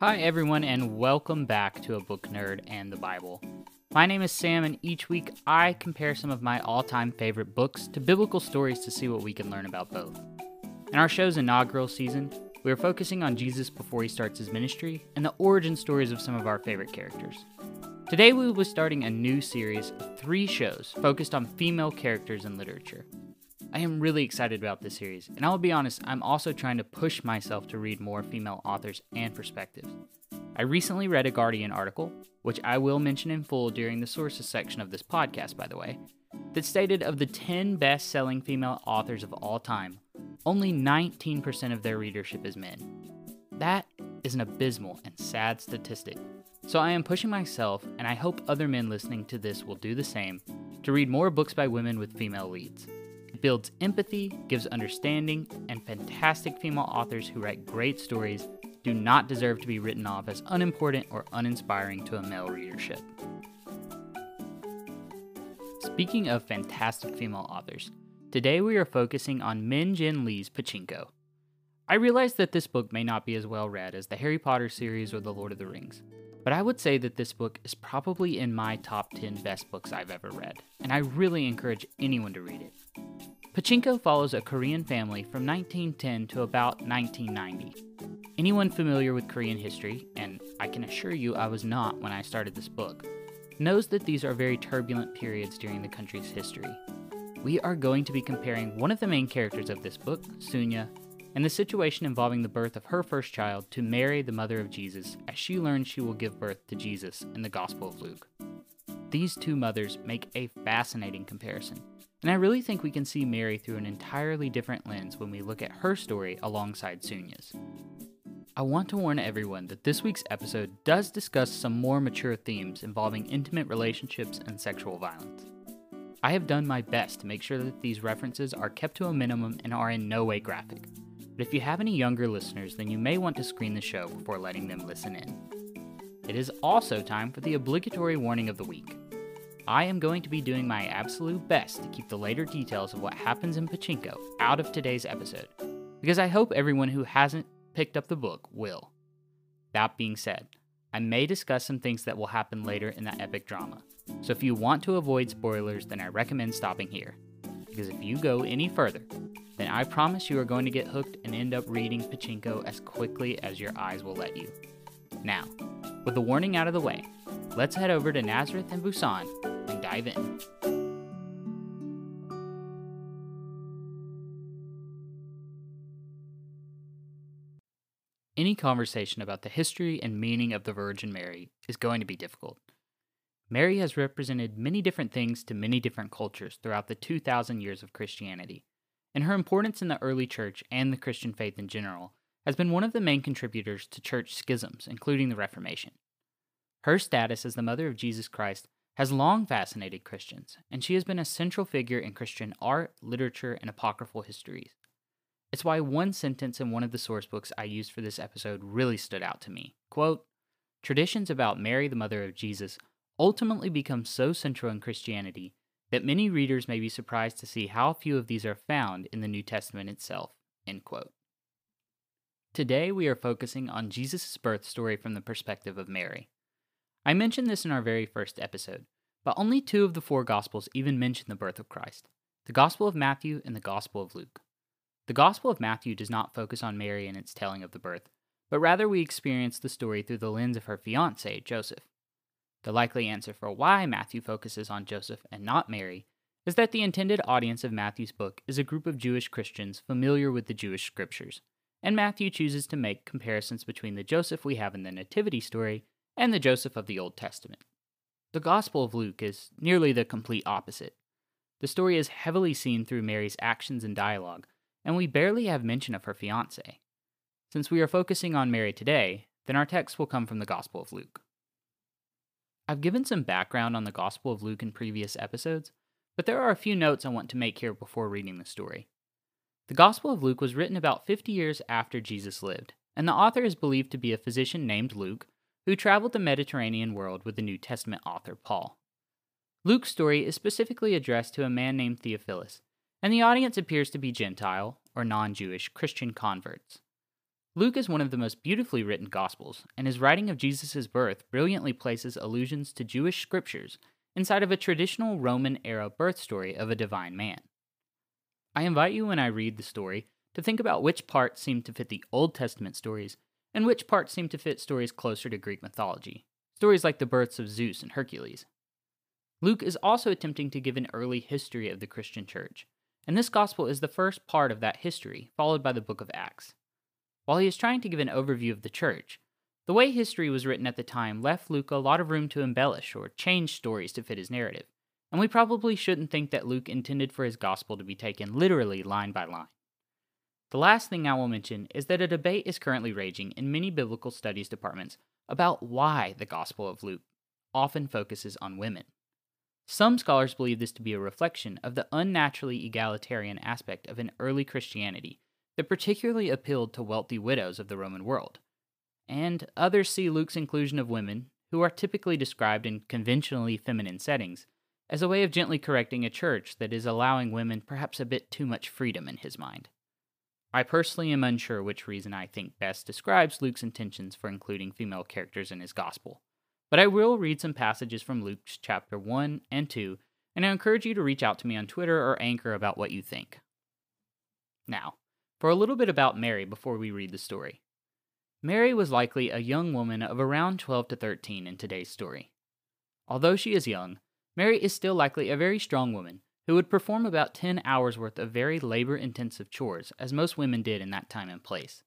Hi, everyone, and welcome back to A Book Nerd and the Bible. My name is Sam, and each week I compare some of my all time favorite books to biblical stories to see what we can learn about both. In our show's inaugural season, we are focusing on Jesus before he starts his ministry and the origin stories of some of our favorite characters. Today, we will be starting a new series of three shows focused on female characters in literature. I am really excited about this series, and I'll be honest, I'm also trying to push myself to read more female authors and perspectives. I recently read a Guardian article, which I will mention in full during the sources section of this podcast, by the way, that stated of the 10 best selling female authors of all time, only 19% of their readership is men. That is an abysmal and sad statistic. So I am pushing myself, and I hope other men listening to this will do the same, to read more books by women with female leads. It builds empathy, gives understanding, and fantastic female authors who write great stories do not deserve to be written off as unimportant or uninspiring to a male readership. Speaking of fantastic female authors, today we are focusing on Min Jin Lee's Pachinko. I realize that this book may not be as well read as the Harry Potter series or The Lord of the Rings, but I would say that this book is probably in my top 10 best books I've ever read, and I really encourage anyone to read it. Pachinko follows a Korean family from 1910 to about 1990. Anyone familiar with Korean history, and I can assure you I was not when I started this book, knows that these are very turbulent periods during the country's history. We are going to be comparing one of the main characters of this book, Sunya, and the situation involving the birth of her first child to Mary, the mother of Jesus, as she learns she will give birth to Jesus in the Gospel of Luke. These two mothers make a fascinating comparison, and I really think we can see Mary through an entirely different lens when we look at her story alongside Sunya's. I want to warn everyone that this week's episode does discuss some more mature themes involving intimate relationships and sexual violence. I have done my best to make sure that these references are kept to a minimum and are in no way graphic. But if you have any younger listeners, then you may want to screen the show before letting them listen in. It is also time for the obligatory warning of the week. I am going to be doing my absolute best to keep the later details of what happens in Pachinko out of today's episode, because I hope everyone who hasn't picked up the book will. That being said, I may discuss some things that will happen later in the epic drama, so if you want to avoid spoilers, then I recommend stopping here. Because if you go any further, then I promise you are going to get hooked and end up reading Pachinko as quickly as your eyes will let you. Now, with the warning out of the way, let's head over to Nazareth and Busan dive in. Any conversation about the history and meaning of the Virgin Mary is going to be difficult. Mary has represented many different things to many different cultures throughout the 2,000 years of Christianity and her importance in the early church and the Christian faith in general has been one of the main contributors to church schisms, including the Reformation. Her status as the mother of Jesus Christ has long fascinated Christians, and she has been a central figure in Christian art, literature, and apocryphal histories. It's why one sentence in one of the source books I used for this episode really stood out to me. Quote, Traditions about Mary, the mother of Jesus, ultimately become so central in Christianity that many readers may be surprised to see how few of these are found in the New Testament itself. End quote. Today, we are focusing on Jesus' birth story from the perspective of Mary. I mentioned this in our very first episode, but only two of the four Gospels even mention the birth of Christ the Gospel of Matthew and the Gospel of Luke. The Gospel of Matthew does not focus on Mary and its telling of the birth, but rather we experience the story through the lens of her fiance, Joseph. The likely answer for why Matthew focuses on Joseph and not Mary is that the intended audience of Matthew's book is a group of Jewish Christians familiar with the Jewish scriptures, and Matthew chooses to make comparisons between the Joseph we have in the Nativity story and the Joseph of the Old Testament. The Gospel of Luke is nearly the complete opposite. The story is heavily seen through Mary's actions and dialogue, and we barely have mention of her fiance. Since we are focusing on Mary today, then our text will come from the Gospel of Luke. I've given some background on the Gospel of Luke in previous episodes, but there are a few notes I want to make here before reading the story. The Gospel of Luke was written about 50 years after Jesus lived, and the author is believed to be a physician named Luke who traveled the Mediterranean world with the New Testament author Paul. Luke's story is specifically addressed to a man named Theophilus, and the audience appears to be Gentile, or non Jewish Christian converts. Luke is one of the most beautifully written Gospels, and his writing of Jesus' birth brilliantly places allusions to Jewish scriptures inside of a traditional Roman era birth story of a divine man. I invite you when I read the story to think about which parts seem to fit the Old Testament stories and which parts seem to fit stories closer to Greek mythology, stories like the births of Zeus and Hercules. Luke is also attempting to give an early history of the Christian church, and this gospel is the first part of that history, followed by the book of Acts. While he is trying to give an overview of the church, the way history was written at the time left Luke a lot of room to embellish or change stories to fit his narrative, and we probably shouldn't think that Luke intended for his gospel to be taken literally line by line. The last thing I will mention is that a debate is currently raging in many biblical studies departments about why the Gospel of Luke often focuses on women. Some scholars believe this to be a reflection of the unnaturally egalitarian aspect of an early Christianity that particularly appealed to wealthy widows of the Roman world. And others see Luke's inclusion of women, who are typically described in conventionally feminine settings, as a way of gently correcting a church that is allowing women perhaps a bit too much freedom in his mind. I personally am unsure which reason I think best describes Luke's intentions for including female characters in his gospel. But I will read some passages from Luke's chapter 1 and 2, and I encourage you to reach out to me on Twitter or Anchor about what you think. Now, for a little bit about Mary before we read the story. Mary was likely a young woman of around 12 to 13 in today's story. Although she is young, Mary is still likely a very strong woman who would perform about 10 hours worth of very labor intensive chores, as most women did in that time and place.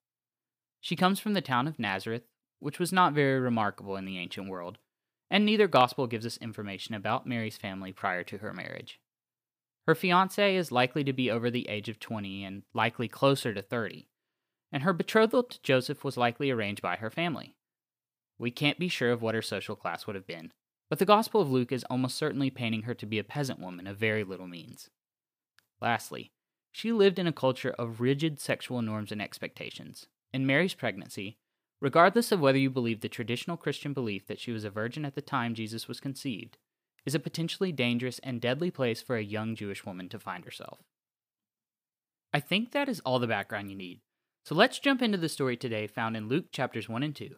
She comes from the town of Nazareth, which was not very remarkable in the ancient world, and neither gospel gives us information about Mary's family prior to her marriage. Her fiance is likely to be over the age of 20 and likely closer to 30, and her betrothal to Joseph was likely arranged by her family. We can't be sure of what her social class would have been, but the Gospel of Luke is almost certainly painting her to be a peasant woman of very little means. Lastly, she lived in a culture of rigid sexual norms and expectations. In Mary's pregnancy, regardless of whether you believe the traditional Christian belief that she was a virgin at the time Jesus was conceived, is a potentially dangerous and deadly place for a young Jewish woman to find herself. I think that is all the background you need. So let's jump into the story today found in Luke chapters 1 and 2.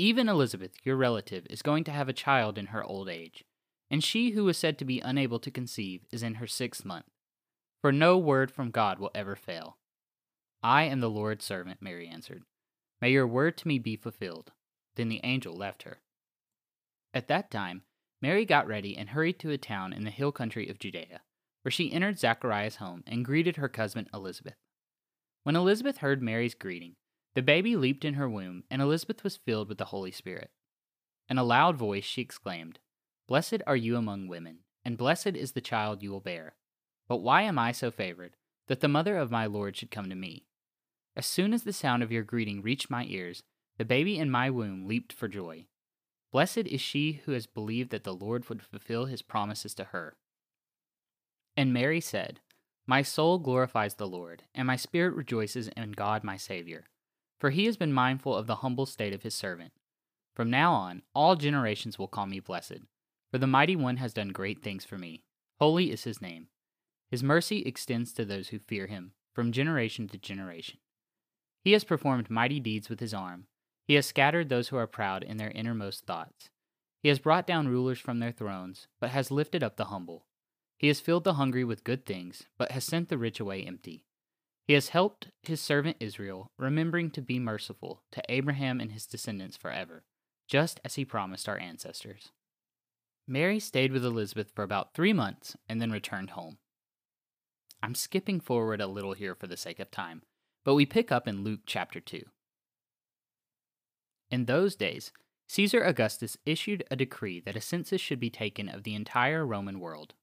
Even Elizabeth, your relative, is going to have a child in her old age, and she who was said to be unable to conceive is in her sixth month. For no word from God will ever fail. I am the Lord's servant, Mary answered. May your word to me be fulfilled. Then the angel left her. At that time, Mary got ready and hurried to a town in the hill country of Judea, where she entered Zechariah's home and greeted her cousin Elizabeth. When Elizabeth heard Mary's greeting, the baby leaped in her womb, and Elizabeth was filled with the Holy Spirit. In a loud voice, she exclaimed, Blessed are you among women, and blessed is the child you will bear. But why am I so favored, that the mother of my Lord should come to me? As soon as the sound of your greeting reached my ears, the baby in my womb leaped for joy. Blessed is she who has believed that the Lord would fulfill his promises to her. And Mary said, My soul glorifies the Lord, and my spirit rejoices in God my Savior, for he has been mindful of the humble state of his servant. From now on, all generations will call me blessed, for the Mighty One has done great things for me. Holy is his name. His mercy extends to those who fear him, from generation to generation. He has performed mighty deeds with his arm he has scattered those who are proud in their innermost thoughts. He has brought down rulers from their thrones, but has lifted up the humble. He has filled the hungry with good things, but has sent the rich away empty. He has helped his servant Israel, remembering to be merciful to Abraham and his descendants forever, just as he promised our ancestors. Mary stayed with Elizabeth for about three months and then returned home. I'm skipping forward a little here for the sake of time, but we pick up in Luke chapter 2. In those days, Caesar Augustus issued a decree that a census should be taken of the entire Roman world.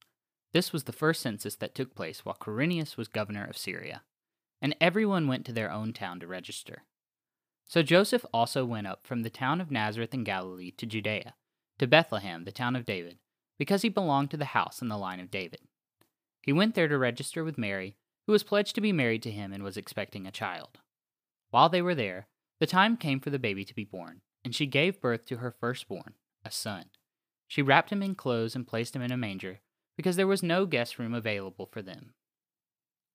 This was the first census that took place while Quirinius was governor of Syria, and everyone went to their own town to register. So Joseph also went up from the town of Nazareth in Galilee to Judea, to Bethlehem, the town of David, because he belonged to the house and the line of David. He went there to register with Mary, who was pledged to be married to him and was expecting a child. While they were there, the time came for the baby to be born and she gave birth to her firstborn, a son. She wrapped him in clothes and placed him in a manger, because there was no guest room available for them.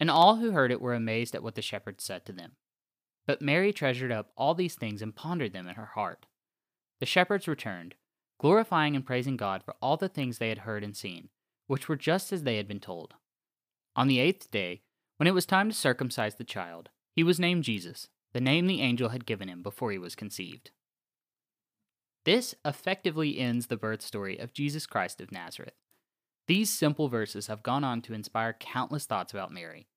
and all who heard it were amazed at what the shepherds said to them. But Mary treasured up all these things and pondered them in her heart. The shepherds returned, glorifying and praising God for all the things they had heard and seen, which were just as they had been told. On the eighth day, when it was time to circumcise the child, he was named Jesus, the name the angel had given him before he was conceived. This effectively ends the birth story of Jesus Christ of Nazareth. These simple verses have gone on to inspire countless thoughts about Mary.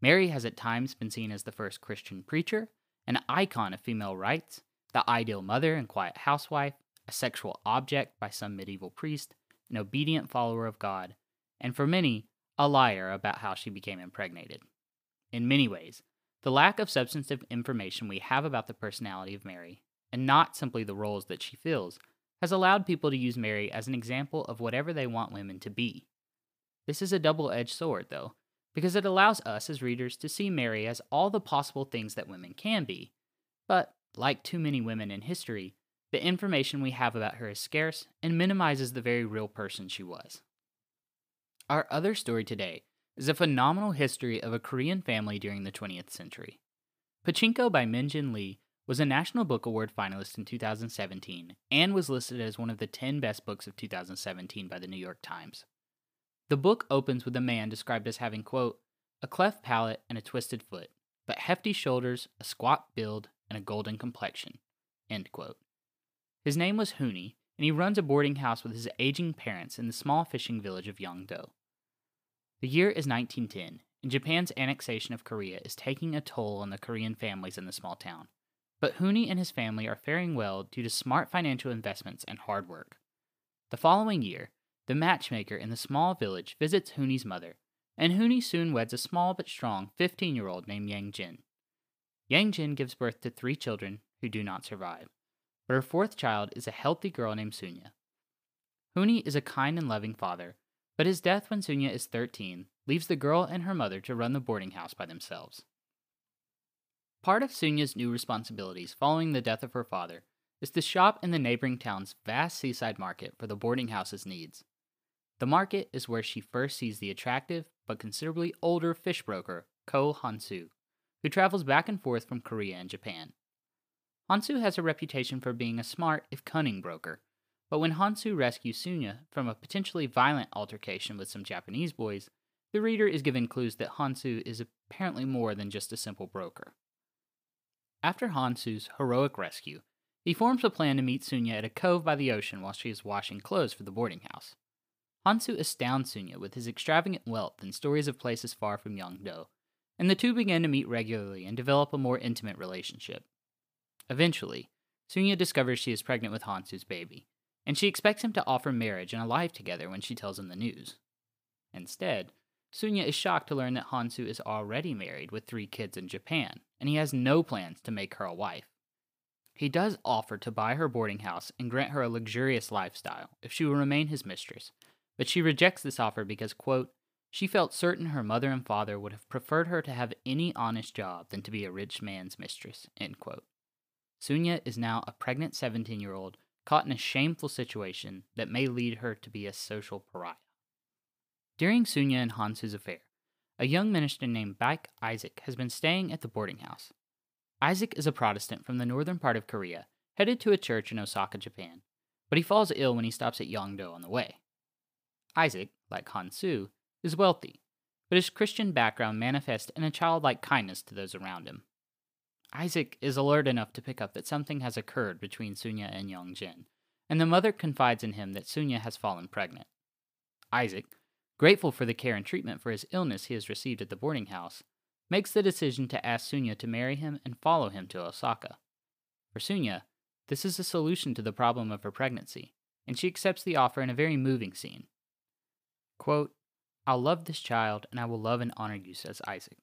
Mary has at times been seen as the first Christian preacher, an icon of female rights, the ideal mother and quiet housewife, a sexual object by some medieval priest, an obedient follower of God, and for many, a liar about how she became impregnated. In many ways, the lack of substantive information we have about the personality of Mary and not simply the roles that she fills, has allowed people to use Mary as an example of whatever they want women to be. This is a double edged sword, though, because it allows us as readers to see Mary as all the possible things that women can be. But, like too many women in history, the information we have about her is scarce and minimizes the very real person she was. Our other story today is a phenomenal history of a Korean family during the 20th century. Pachinko by Min Jin Lee was a National Book Award finalist in 2017 and was listed as one of the 10 best books of 2017 by the New York Times. The book opens with a man described as having, quote, a cleft palate and a twisted foot, but hefty shoulders, a squat build, and a golden complexion, end quote. His name was Hoonie, and he runs a boarding house with his aging parents in the small fishing village of Yeongdo. The year is 1910, and Japan's annexation of Korea is taking a toll on the Korean families in the small town. But Hoonie and his family are faring well due to smart financial investments and hard work. The following year, the matchmaker in the small village visits Hoonie's mother, and Hoonie soon weds a small but strong 15 year old named Yang Jin. Yang Jin gives birth to three children who do not survive, but her fourth child is a healthy girl named Sunya. Hoonie is a kind and loving father, but his death when Sunya is 13 leaves the girl and her mother to run the boarding house by themselves. Part of Sunya's new responsibilities following the death of her father is to shop in the neighboring town's vast seaside market for the boarding house's needs. The market is where she first sees the attractive but considerably older fish broker, Koh Hansu, who travels back and forth from Korea and Japan. Hansu has a reputation for being a smart, if cunning, broker, but when Hansu rescues Sunya from a potentially violent altercation with some Japanese boys, the reader is given clues that Hansu is apparently more than just a simple broker. After Hansu's heroic rescue, he forms a plan to meet Sunya at a cove by the ocean while she is washing clothes for the boarding house. Hansu astounds Sunya with his extravagant wealth and stories of places far from Yeongdo, and the two begin to meet regularly and develop a more intimate relationship. Eventually, Sunya discovers she is pregnant with Hansu's baby, and she expects him to offer marriage and a life together when she tells him the news. Instead, Sunya is shocked to learn that Hansu is already married with three kids in Japan, and he has no plans to make her a wife. He does offer to buy her boarding house and grant her a luxurious lifestyle if she will remain his mistress, but she rejects this offer because, quote, she felt certain her mother and father would have preferred her to have any honest job than to be a rich man's mistress, end quote. Sunya is now a pregnant 17 year old caught in a shameful situation that may lead her to be a social pariah. During Sunya and Hansu's affair, a young minister named Baek Isaac has been staying at the boarding house. Isaac is a Protestant from the northern part of Korea, headed to a church in Osaka, Japan, but he falls ill when he stops at Yeongdo on the way. Isaac, like Hansu, is wealthy, but his Christian background manifests in a childlike kindness to those around him. Isaac is alert enough to pick up that something has occurred between Sunya and Yongjin, and the mother confides in him that Sunya has fallen pregnant. Isaac, grateful for the care and treatment for his illness he has received at the boarding house, makes the decision to ask Sunya to marry him and follow him to Osaka. For Sunya, this is a solution to the problem of her pregnancy, and she accepts the offer in a very moving scene. Quote, I'll love this child, and I will love and honor you, says Isaac.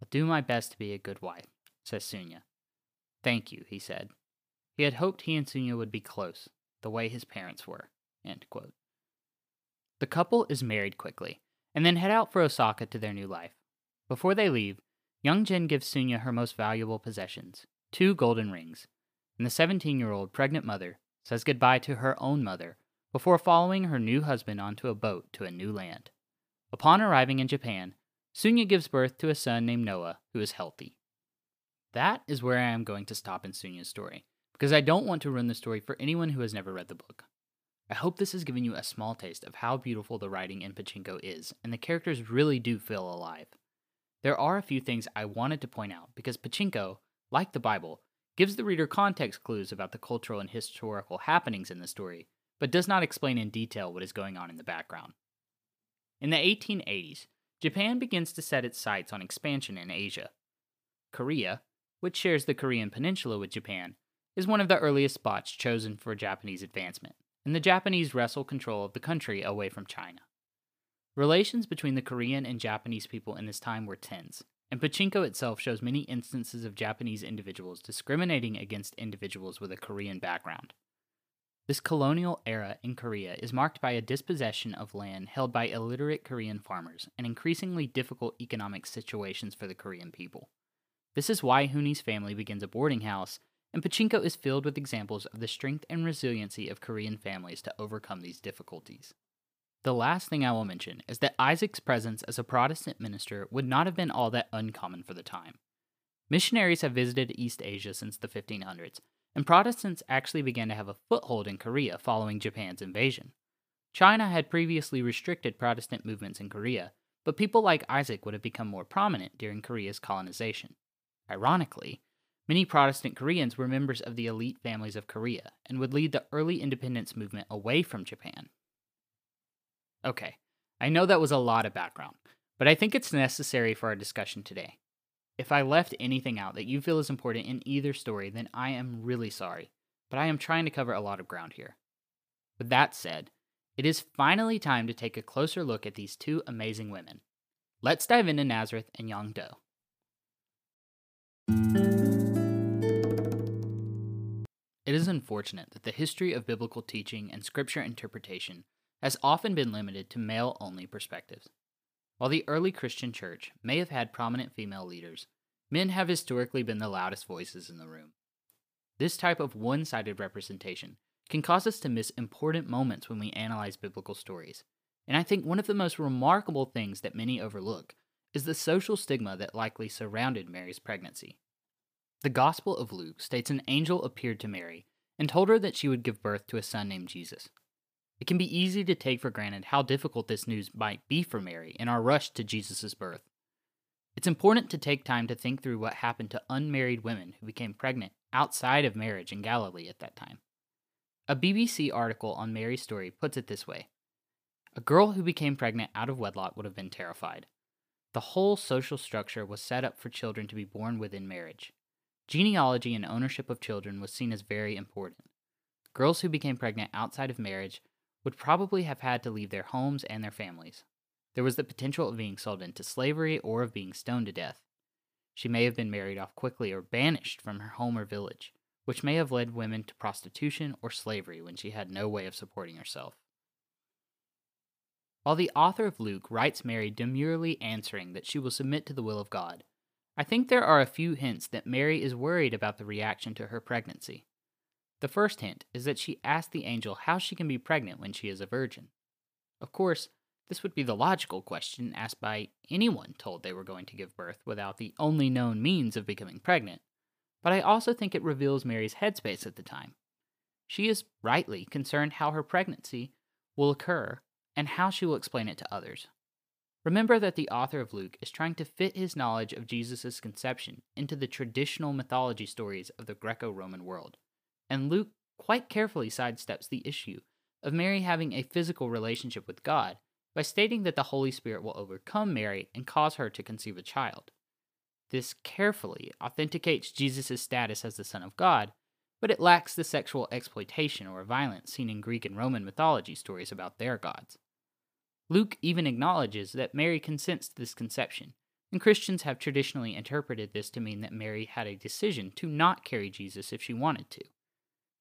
I'll do my best to be a good wife says Sunya. Thank you, he said. He had hoped he and Sunya would be close, the way his parents were. The couple is married quickly, and then head out for Osaka to their new life. Before they leave, young Jin gives Sunya her most valuable possessions two golden rings, and the 17 year old pregnant mother says goodbye to her own mother before following her new husband onto a boat to a new land. Upon arriving in Japan, Sunya gives birth to a son named Noah who is healthy. That is where I am going to stop in Sunya's story, because I don't want to ruin the story for anyone who has never read the book. I hope this has given you a small taste of how beautiful the writing in Pachinko is, and the characters really do feel alive. There are a few things I wanted to point out because Pachinko, like the Bible, gives the reader context clues about the cultural and historical happenings in the story, but does not explain in detail what is going on in the background. In the 1880s, Japan begins to set its sights on expansion in Asia. Korea, which shares the Korean peninsula with Japan, is one of the earliest spots chosen for Japanese advancement, and the Japanese wrestle control of the country away from China. Relations between the Korean and Japanese people in this time were tense, and Pachinko itself shows many instances of Japanese individuals discriminating against individuals with a Korean background. This colonial era in Korea is marked by a dispossession of land held by illiterate Korean farmers and increasingly difficult economic situations for the Korean people. This is why Hoonie's family begins a boarding house, and Pachinko is filled with examples of the strength and resiliency of Korean families to overcome these difficulties. The last thing I will mention is that Isaac's presence as a Protestant minister would not have been all that uncommon for the time. Missionaries have visited East Asia since the 1500s, and Protestants actually began to have a foothold in Korea following Japan's invasion. China had previously restricted Protestant movements in Korea, but people like Isaac would have become more prominent during Korea's colonization. Ironically, many Protestant Koreans were members of the elite families of Korea and would lead the early independence movement away from Japan. Okay, I know that was a lot of background, but I think it's necessary for our discussion today. If I left anything out that you feel is important in either story, then I am really sorry, but I am trying to cover a lot of ground here. With that said, it is finally time to take a closer look at these two amazing women. Let's dive into Nazareth and Yeongdo. It is unfortunate that the history of biblical teaching and scripture interpretation has often been limited to male only perspectives. While the early Christian church may have had prominent female leaders, men have historically been the loudest voices in the room. This type of one sided representation can cause us to miss important moments when we analyze biblical stories. And I think one of the most remarkable things that many overlook is the social stigma that likely surrounded Mary's pregnancy. The Gospel of Luke states an angel appeared to Mary and told her that she would give birth to a son named Jesus. It can be easy to take for granted how difficult this news might be for Mary in our rush to Jesus' birth. It's important to take time to think through what happened to unmarried women who became pregnant outside of marriage in Galilee at that time. A BBC article on Mary's story puts it this way A girl who became pregnant out of wedlock would have been terrified. The whole social structure was set up for children to be born within marriage. genealogy and ownership of children was seen as very important. Girls who became pregnant outside of marriage would probably have had to leave their homes and their families. There was the potential of being sold into slavery or of being stoned to death. She may have been married off quickly or banished from her home or village, which may have led women to prostitution or slavery when she had no way of supporting herself. While the author of Luke writes Mary demurely answering that she will submit to the will of God, I think there are a few hints that Mary is worried about the reaction to her pregnancy. The first hint is that she asked the angel how she can be pregnant when she is a virgin. Of course, this would be the logical question asked by anyone told they were going to give birth without the only known means of becoming pregnant, but I also think it reveals Mary's headspace at the time. She is rightly concerned how her pregnancy will occur and how she will explain it to others. Remember that the author of Luke is trying to fit his knowledge of Jesus' conception into the traditional mythology stories of the Greco Roman world, and Luke quite carefully sidesteps the issue of Mary having a physical relationship with God by stating that the Holy Spirit will overcome Mary and cause her to conceive a child. This carefully authenticates Jesus' status as the Son of God, but it lacks the sexual exploitation or violence seen in Greek and Roman mythology stories about their gods. Luke even acknowledges that Mary consents to this conception, and Christians have traditionally interpreted this to mean that Mary had a decision to not carry Jesus if she wanted to.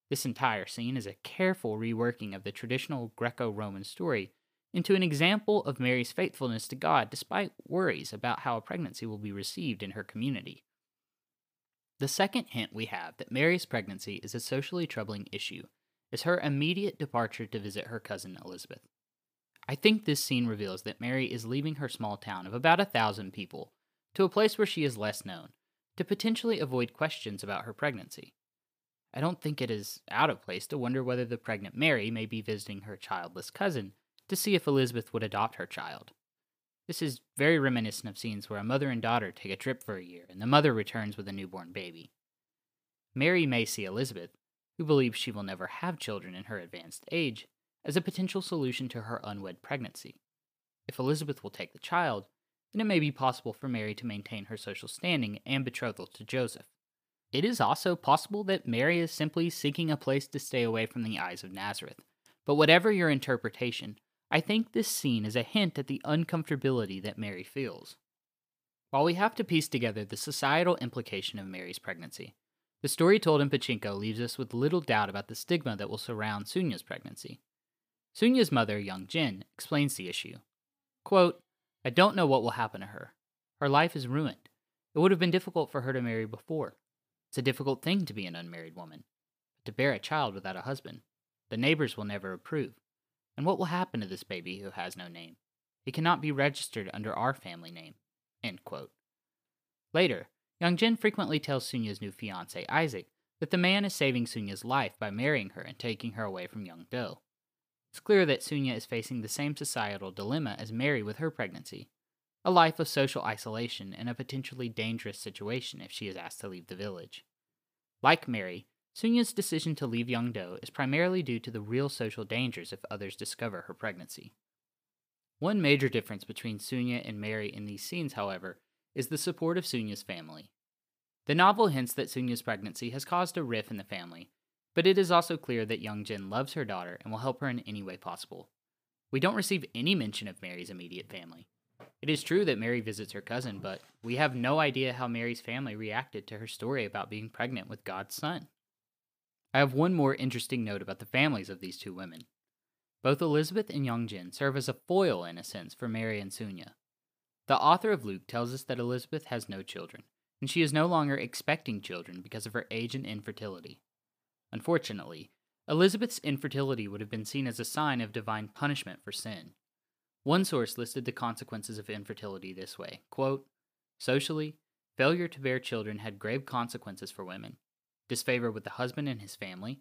This entire scene is a careful reworking of the traditional Greco Roman story into an example of Mary's faithfulness to God despite worries about how a pregnancy will be received in her community. The second hint we have that Mary's pregnancy is a socially troubling issue is her immediate departure to visit her cousin Elizabeth. I think this scene reveals that Mary is leaving her small town of about a thousand people to a place where she is less known to potentially avoid questions about her pregnancy. I don't think it is out of place to wonder whether the pregnant Mary may be visiting her childless cousin to see if Elizabeth would adopt her child. This is very reminiscent of scenes where a mother and daughter take a trip for a year and the mother returns with a newborn baby. Mary may see Elizabeth, who believes she will never have children in her advanced age, as a potential solution to her unwed pregnancy. If Elizabeth will take the child, then it may be possible for Mary to maintain her social standing and betrothal to Joseph. It is also possible that Mary is simply seeking a place to stay away from the eyes of Nazareth. But whatever your interpretation, I think this scene is a hint at the uncomfortability that Mary feels. While we have to piece together the societal implication of Mary's pregnancy, the story told in Pachinko leaves us with little doubt about the stigma that will surround Sunya's pregnancy. Sunya's mother, young Jin, explains the issue. Quote, I don't know what will happen to her. Her life is ruined. It would have been difficult for her to marry before. It's a difficult thing to be an unmarried woman. But to bear a child without a husband, the neighbors will never approve. And what will happen to this baby who has no name? It cannot be registered under our family name. Later, Young Jin frequently tells Sunya's new fiance, Isaac, that the man is saving Sunya's life by marrying her and taking her away from Yeongdo. It's clear that Sunya is facing the same societal dilemma as Mary with her pregnancy a life of social isolation and a potentially dangerous situation if she is asked to leave the village. Like Mary, Sunya's decision to leave Yeongdo is primarily due to the real social dangers if others discover her pregnancy. One major difference between Sunya and Mary in these scenes, however, is the support of Sunya's family. The novel hints that Sunya's pregnancy has caused a rift in the family, but it is also clear that young Jin loves her daughter and will help her in any way possible. We don't receive any mention of Mary's immediate family. It is true that Mary visits her cousin, but we have no idea how Mary's family reacted to her story about being pregnant with God's son. I have one more interesting note about the families of these two women. Both Elizabeth and Youngjin serve as a foil, in a sense, for Mary and Sunya. The author of Luke tells us that Elizabeth has no children, and she is no longer expecting children because of her age and infertility. Unfortunately, Elizabeth's infertility would have been seen as a sign of divine punishment for sin. One source listed the consequences of infertility this way quote, Socially, failure to bear children had grave consequences for women, disfavor with the husband and his family,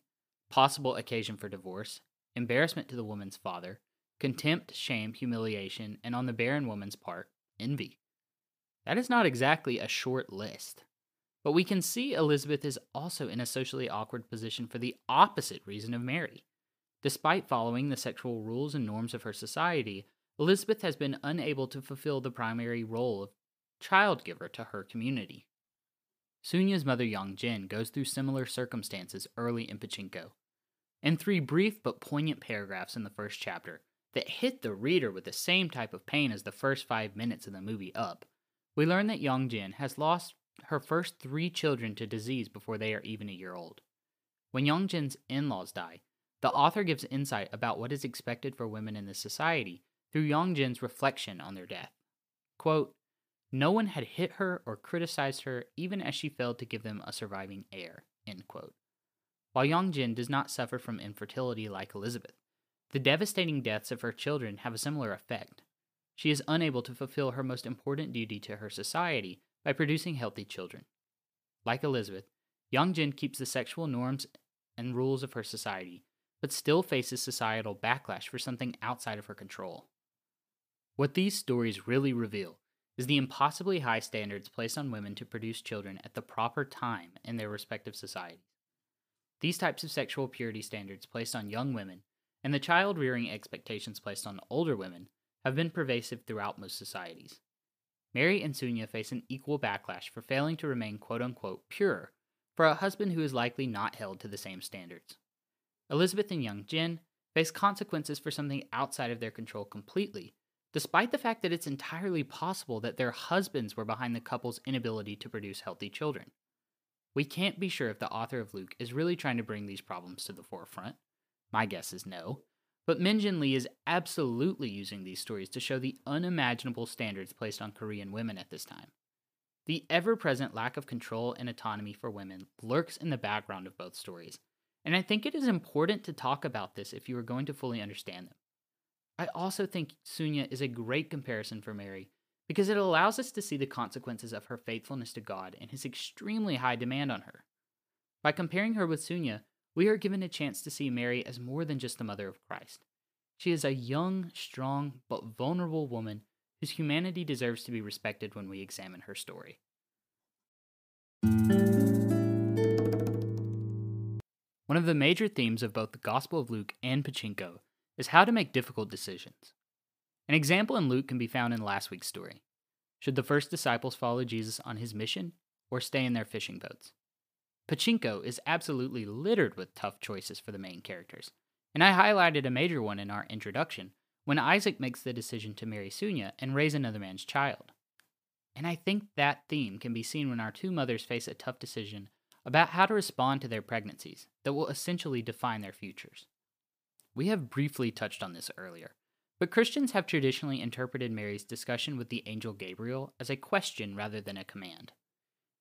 possible occasion for divorce, embarrassment to the woman's father, contempt, shame, humiliation, and on the barren woman's part, envy. That is not exactly a short list. But we can see Elizabeth is also in a socially awkward position for the opposite reason of Mary. Despite following the sexual rules and norms of her society, Elizabeth has been unable to fulfill the primary role of child giver to her community. Sunya's mother Yongjin goes through similar circumstances early in Pachinko. In three brief but poignant paragraphs in the first chapter that hit the reader with the same type of pain as the first five minutes of the movie Up, we learn that Yongjin has lost her first three children to disease before they are even a year old. When Yongjin's in laws die, the author gives insight about what is expected for women in this society through Yongjin's reflection on their death. Quote, no one had hit her or criticized her even as she failed to give them a surviving heir. While Yongjin does not suffer from infertility like Elizabeth, the devastating deaths of her children have a similar effect. She is unable to fulfill her most important duty to her society by producing healthy children. Like Elizabeth, Yongjin keeps the sexual norms and rules of her society, but still faces societal backlash for something outside of her control. What these stories really reveal is the impossibly high standards placed on women to produce children at the proper time in their respective societies. These types of sexual purity standards placed on young women and the child rearing expectations placed on older women have been pervasive throughout most societies. Mary and Sunya face an equal backlash for failing to remain quote unquote pure for a husband who is likely not held to the same standards. Elizabeth and young Jin face consequences for something outside of their control completely despite the fact that it's entirely possible that their husbands were behind the couple's inability to produce healthy children. We can't be sure if the author of Luke is really trying to bring these problems to the forefront. My guess is no. But Min Jin Lee is absolutely using these stories to show the unimaginable standards placed on Korean women at this time. The ever present lack of control and autonomy for women lurks in the background of both stories, and I think it is important to talk about this if you are going to fully understand them. I also think Sunya is a great comparison for Mary because it allows us to see the consequences of her faithfulness to God and his extremely high demand on her. By comparing her with Sunya, we are given a chance to see Mary as more than just the mother of Christ. She is a young, strong, but vulnerable woman whose humanity deserves to be respected when we examine her story. One of the major themes of both the Gospel of Luke and Pachinko is how to make difficult decisions. An example in Luke can be found in last week's story. Should the first disciples follow Jesus on his mission or stay in their fishing boats? Pachinko is absolutely littered with tough choices for the main characters, and I highlighted a major one in our introduction when Isaac makes the decision to marry Sunya and raise another man's child. And I think that theme can be seen when our two mothers face a tough decision about how to respond to their pregnancies that will essentially define their futures. We have briefly touched on this earlier, but Christians have traditionally interpreted Mary's discussion with the angel Gabriel as a question rather than a command.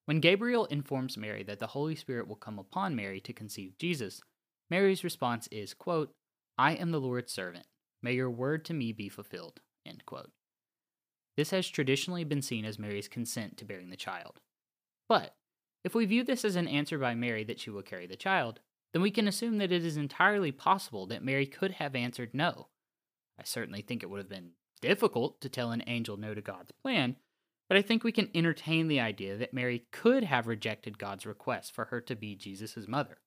When Gabriel informs Mary that the Holy Spirit will come upon Mary to conceive Jesus, Mary's response is, quote, I am the Lord's servant. May your word to me be fulfilled. End quote. This has traditionally been seen as Mary's consent to bearing the child. But if we view this as an answer by Mary that she will carry the child, then we can assume that it is entirely possible that Mary could have answered no. I certainly think it would have been difficult to tell an angel no to God's plan, but I think we can entertain the idea that Mary could have rejected God's request for her to be Jesus' mother.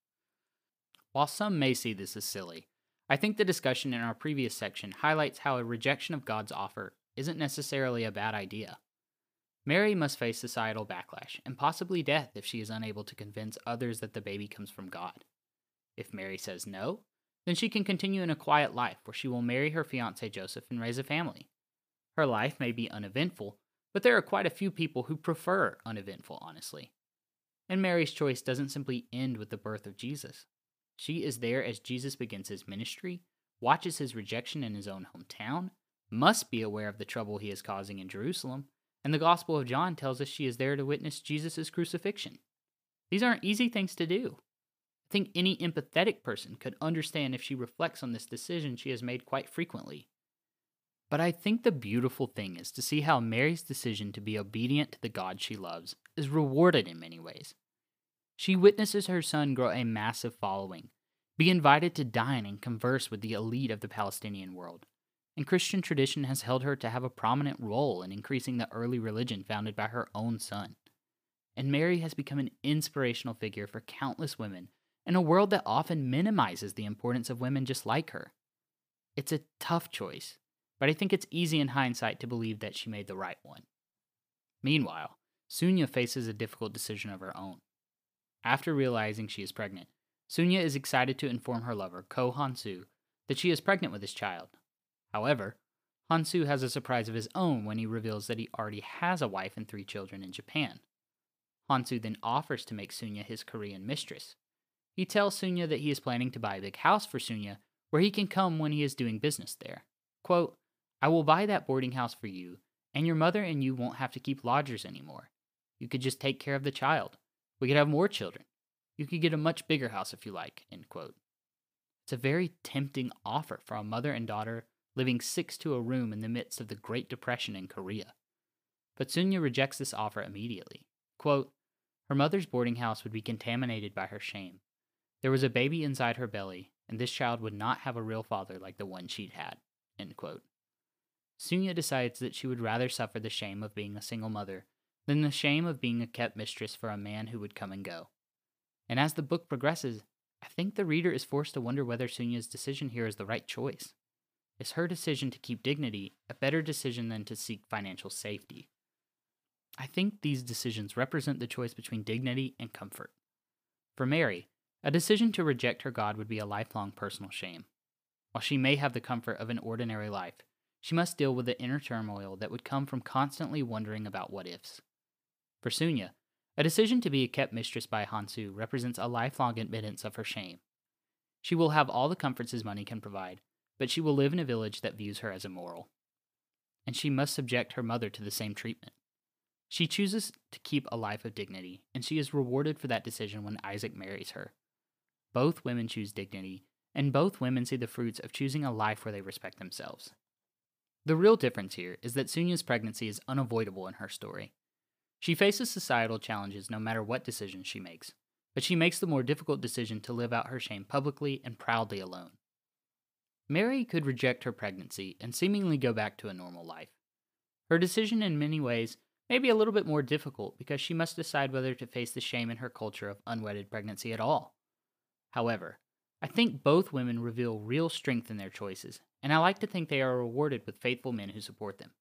While some may see this as silly, I think the discussion in our previous section highlights how a rejection of God's offer isn't necessarily a bad idea. Mary must face societal backlash and possibly death if she is unable to convince others that the baby comes from God. If Mary says no, then she can continue in a quiet life where she will marry her fiance Joseph and raise a family. Her life may be uneventful, but there are quite a few people who prefer uneventful, honestly. And Mary's choice doesn't simply end with the birth of Jesus. She is there as Jesus begins his ministry, watches his rejection in his own hometown, must be aware of the trouble he is causing in Jerusalem, and the Gospel of John tells us she is there to witness Jesus' crucifixion. These aren't easy things to do think any empathetic person could understand if she reflects on this decision she has made quite frequently. But I think the beautiful thing is to see how Mary's decision to be obedient to the God she loves is rewarded in many ways. She witnesses her son grow a massive following, be invited to dine and converse with the elite of the Palestinian world, and Christian tradition has held her to have a prominent role in increasing the early religion founded by her own son. And Mary has become an inspirational figure for countless women in a world that often minimizes the importance of women just like her. It's a tough choice, but I think it's easy in hindsight to believe that she made the right one. Meanwhile, Sunya faces a difficult decision of her own. After realizing she is pregnant, Sunya is excited to inform her lover, Koh Hansu, that she is pregnant with his child. However, Hansu has a surprise of his own when he reveals that he already has a wife and three children in Japan. Hansu then offers to make Sunya his Korean mistress. He tells Sunja that he is planning to buy a big house for Sunja where he can come when he is doing business there. Quote, I will buy that boarding house for you, and your mother and you won't have to keep lodgers anymore. You could just take care of the child. We could have more children. You could get a much bigger house if you like. End quote. It's a very tempting offer for a mother and daughter living six to a room in the midst of the Great Depression in Korea. But Sunja rejects this offer immediately. Quote, her mother's boarding house would be contaminated by her shame. There was a baby inside her belly, and this child would not have a real father like the one she'd had. End quote. Sunja decides that she would rather suffer the shame of being a single mother than the shame of being a kept mistress for a man who would come and go. And as the book progresses, I think the reader is forced to wonder whether Sunja's decision here is the right choice. Is her decision to keep dignity a better decision than to seek financial safety? I think these decisions represent the choice between dignity and comfort. For Mary, a decision to reject her God would be a lifelong personal shame. While she may have the comfort of an ordinary life, she must deal with the inner turmoil that would come from constantly wondering about what ifs. For Sunja, a decision to be a kept mistress by Hansu represents a lifelong admittance of her shame. She will have all the comforts his money can provide, but she will live in a village that views her as immoral. And she must subject her mother to the same treatment. She chooses to keep a life of dignity, and she is rewarded for that decision when Isaac marries her. Both women choose dignity, and both women see the fruits of choosing a life where they respect themselves. The real difference here is that Sunja's pregnancy is unavoidable in her story. She faces societal challenges no matter what decision she makes, but she makes the more difficult decision to live out her shame publicly and proudly alone. Mary could reject her pregnancy and seemingly go back to a normal life. Her decision, in many ways, may be a little bit more difficult because she must decide whether to face the shame in her culture of unwedded pregnancy at all. However, I think both women reveal real strength in their choices, and I like to think they are rewarded with faithful men who support them.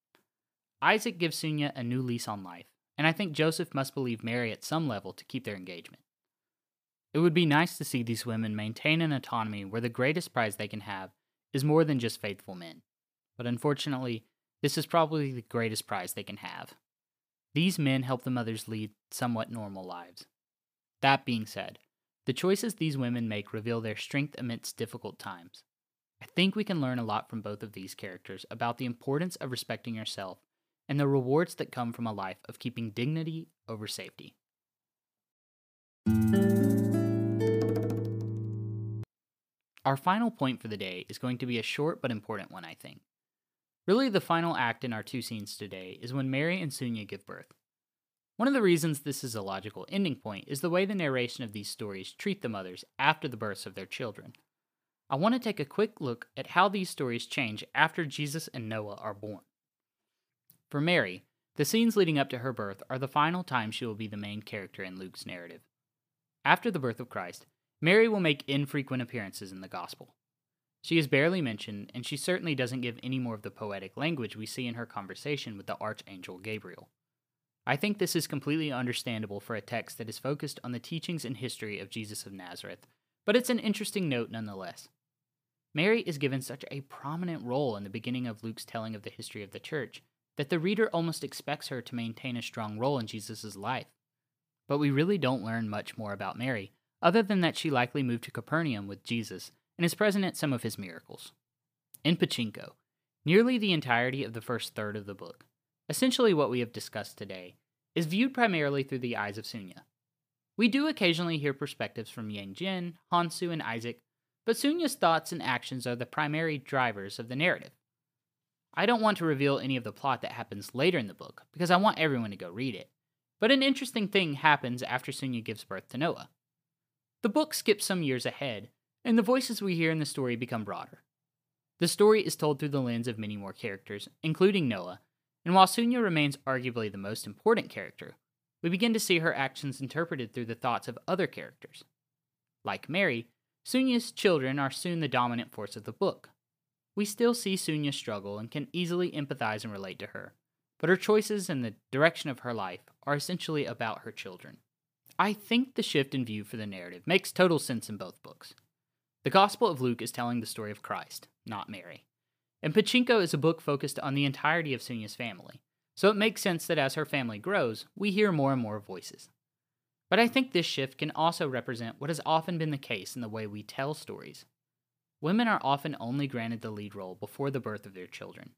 Isaac gives Sunja a new lease on life, and I think Joseph must believe Mary at some level to keep their engagement. It would be nice to see these women maintain an autonomy where the greatest prize they can have is more than just faithful men. But unfortunately, this is probably the greatest prize they can have. These men help the mothers lead somewhat normal lives. That being said, the choices these women make reveal their strength amidst difficult times. I think we can learn a lot from both of these characters about the importance of respecting yourself and the rewards that come from a life of keeping dignity over safety. Our final point for the day is going to be a short but important one, I think. Really, the final act in our two scenes today is when Mary and Sunja give birth. One of the reasons this is a logical ending point is the way the narration of these stories treat the mothers after the births of their children. I want to take a quick look at how these stories change after Jesus and Noah are born. For Mary, the scenes leading up to her birth are the final time she will be the main character in Luke's narrative. After the birth of Christ, Mary will make infrequent appearances in the Gospel. She is barely mentioned, and she certainly doesn't give any more of the poetic language we see in her conversation with the Archangel Gabriel. I think this is completely understandable for a text that is focused on the teachings and history of Jesus of Nazareth, but it's an interesting note nonetheless. Mary is given such a prominent role in the beginning of Luke's telling of the history of the church that the reader almost expects her to maintain a strong role in Jesus' life. But we really don't learn much more about Mary, other than that she likely moved to Capernaum with Jesus and is present at some of his miracles. In Pachinko, nearly the entirety of the first third of the book, essentially what we have discussed today, is viewed primarily through the eyes of Sunja. We do occasionally hear perspectives from Yang Jin, Hansu, and Isaac, but Sunja's thoughts and actions are the primary drivers of the narrative. I don't want to reveal any of the plot that happens later in the book, because I want everyone to go read it, but an interesting thing happens after Sunja gives birth to Noah. The book skips some years ahead, and the voices we hear in the story become broader. The story is told through the lens of many more characters, including Noah, and while Sunja remains arguably the most important character, we begin to see her actions interpreted through the thoughts of other characters. Like Mary, Sunja's children are soon the dominant force of the book. We still see Sunja struggle and can easily empathize and relate to her, but her choices and the direction of her life are essentially about her children. I think the shift in view for the narrative makes total sense in both books. The Gospel of Luke is telling the story of Christ, not Mary. And Pachinko is a book focused on the entirety of Sunja's family, so it makes sense that as her family grows, we hear more and more voices. But I think this shift can also represent what has often been the case in the way we tell stories. Women are often only granted the lead role before the birth of their children.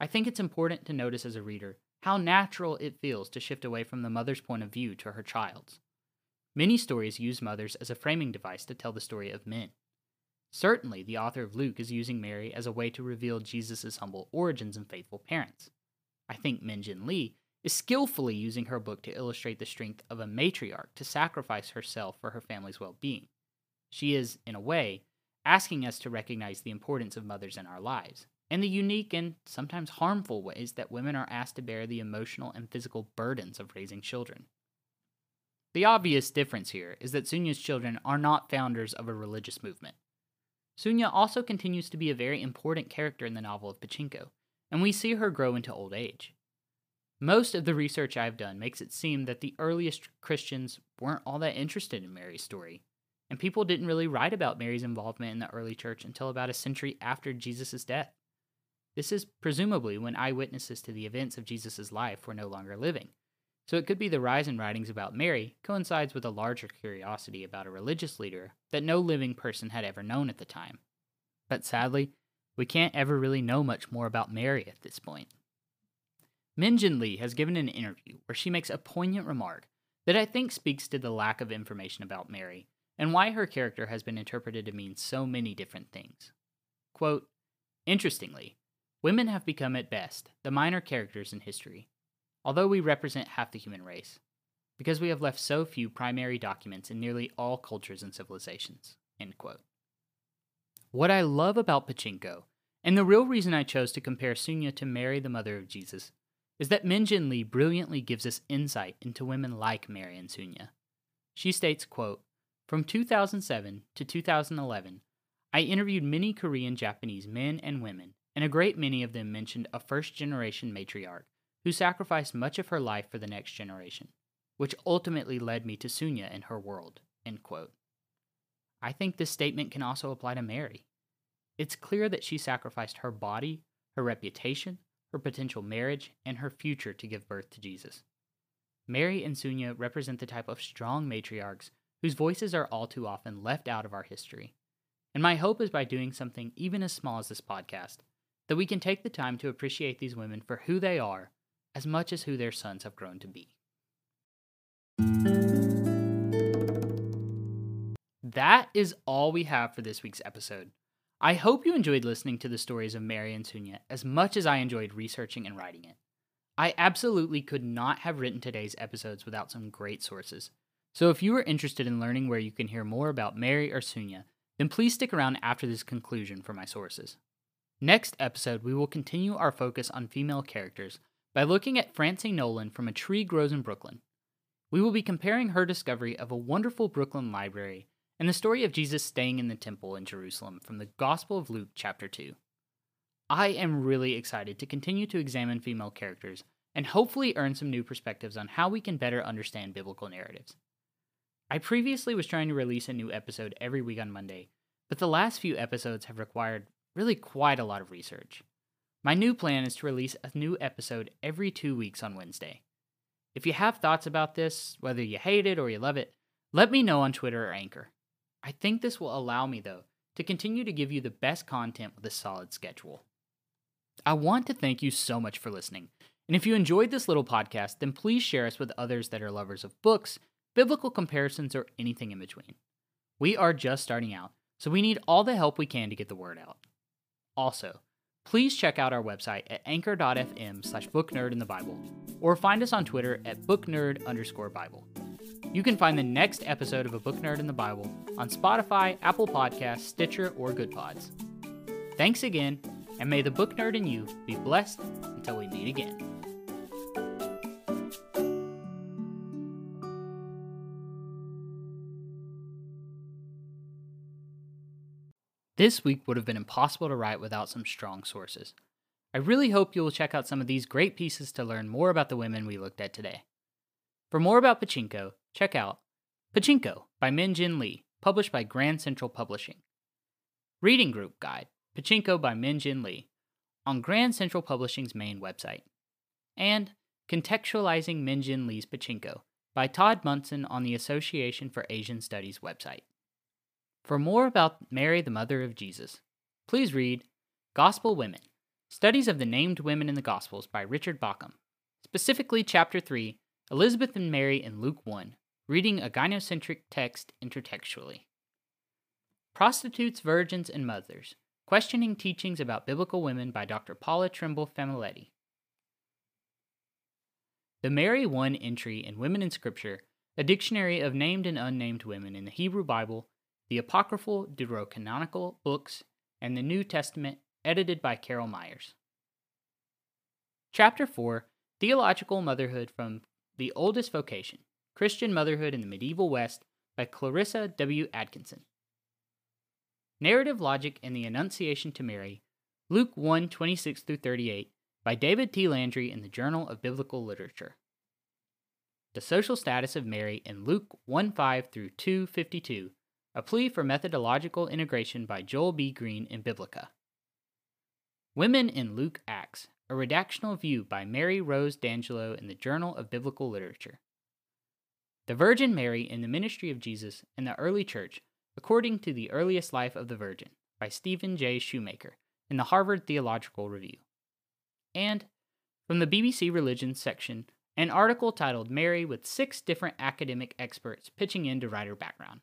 I think it's important to notice as a reader how natural it feels to shift away from the mother's point of view to her child's. Many stories use mothers as a framing device to tell the story of men. Certainly, the author of Luke is using Mary as a way to reveal Jesus' humble origins and faithful parents. I think Min Jin Lee is skillfully using her book to illustrate the strength of a matriarch to sacrifice herself for her family's well being. She is, in a way, asking us to recognize the importance of mothers in our lives, and the unique and sometimes harmful ways that women are asked to bear the emotional and physical burdens of raising children. The obvious difference here is that Sunja's children are not founders of a religious movement. Sunja also continues to be a very important character in the novel of Pachinko, and we see her grow into old age. Most of the research I've done makes it seem that the earliest Christians weren't all that interested in Mary's story, and people didn't really write about Mary's involvement in the early church until about a century after Jesus' death. This is presumably when eyewitnesses to the events of Jesus' life were no longer living. So it could be the rise in writings about Mary coincides with a larger curiosity about a religious leader that no living person had ever known at the time. But sadly, we can't ever really know much more about Mary at this point. Min Jin Lee has given an interview where she makes a poignant remark that I think speaks to the lack of information about Mary and why her character has been interpreted to mean so many different things. Quote, Interestingly, women have become at best the minor characters in history, although we represent half the human race, because we have left so few primary documents in nearly all cultures and civilizations. What I love about Pachinko, and the real reason I chose to compare Sunja to Mary, the mother of Jesus, is that Min Jin Lee brilliantly gives us insight into women like Mary and Sunja. She states, quote, From 2007 to 2011, I interviewed many Korean Japanese men and women, and a great many of them mentioned a first generation matriarch who sacrificed much of her life for the next generation, which ultimately led me to Sunja and her world. I think this statement can also apply to Mary. It's clear that she sacrificed her body, her reputation, her potential marriage, and her future to give birth to Jesus. Mary and Sunja represent the type of strong matriarchs whose voices are all too often left out of our history. And my hope is by doing something even as small as this podcast, that we can take the time to appreciate these women for who they are as much as who their sons have grown to be. That is all we have for this week's episode. I hope you enjoyed listening to the stories of Mary and Sunja as much as I enjoyed researching and writing it. I absolutely could not have written today's episodes without some great sources. So if you are interested in learning where you can hear more about Mary or Sunja, then please stick around after this conclusion for my sources. Next episode, we will continue our focus on female characters by looking at Francine Nolan from A Tree Grows in Brooklyn. We will be comparing her discovery of a wonderful Brooklyn library and the story of Jesus staying in the temple in Jerusalem from the Gospel of Luke, chapter 2. I am really excited to continue to examine female characters and hopefully earn some new perspectives on how we can better understand biblical narratives. I previously was trying to release a new episode every week on Monday, but the last few episodes have required really quite a lot of research. My new plan is to release a new episode every two weeks on Wednesday. If you have thoughts about this, whether you hate it or you love it, let me know on Twitter or Anchor. I think this will allow me, though, to continue to give you the best content with a solid schedule. I want to thank you so much for listening. And if you enjoyed this little podcast, then please share us with others that are lovers of books, biblical comparisons, or anything in between. We are just starting out, so we need all the help we can to get the word out. Also, please check out our website at anchor.fm slash booknerd in the Bible, or find us on Twitter at booknerd underscore Bible. You can find the next episode of A Book Nerd in the Bible on Spotify, Apple Podcasts, Stitcher, or Goodpods. Thanks again, and may the book nerd in you be blessed until we meet again. This week would have been impossible to write without some strong sources. I really hope you will check out some of these great pieces to learn more about the women we looked at today. For more about Pachinko, check out Pachinko by Min Jin Lee, published by Grand Central Publishing. Reading Group Guide, Pachinko by Min Jin Lee, on Grand Central Publishing's main website. And Contextualizing Min Jin Lee's Pachinko by Todd Munson on the Association for Asian Studies website. For more about Mary, the Mother of Jesus, please read Gospel Women Studies of the Named Women in the Gospels by Richard Bauckham, specifically Chapter 3 Elizabeth and Mary in Luke 1, reading a gynocentric text intertextually. Prostitutes, Virgins, and Mothers Questioning Teachings About Biblical Women by Dr. Paula Trimble Familetti. The Mary 1 entry in Women in Scripture, a dictionary of named and unnamed women in the Hebrew Bible, the Apocryphal Deuterocanonical books, and the New Testament, edited by Carol Meyers. Chapter 4 Theological Motherhood from the Oldest Vocation Christian Motherhood in the Medieval West by Clarissa W. Atkinson. Narrative Logic and the Annunciation to Mary, Luke 1 26 through 38, by David T. Landry in the Journal of Biblical Literature. The Social Status of Mary in Luke 1 5 through 2 52, a plea for methodological integration by Joel B. Green in Biblica. Women in Luke Acts, a redactional view by Mary Rose D'Angelo in the Journal of Biblical Literature. The Virgin Mary in the Ministry of Jesus in the Early Church, according to the earliest life of the Virgin, by Stephen J. Shoemaker in the Harvard Theological Review. And, from the BBC Religion section, an article titled Mary with six different academic experts pitching in to writer background.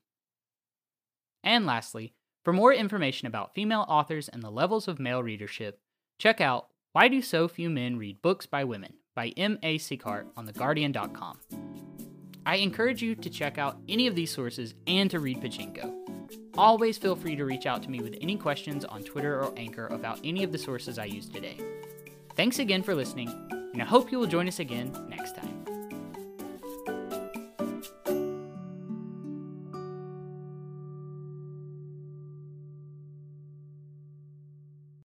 And lastly, for more information about female authors and the levels of male readership, check out Why Do So Few Men Read Books by Women by M.A. Sieghart on TheGuardian.com. I encourage you to check out any of these sources and to read Pachinko. Always feel free to reach out to me with any questions on Twitter or Anchor about any of the sources I used today. Thanks again for listening, and I hope you will join us again next time.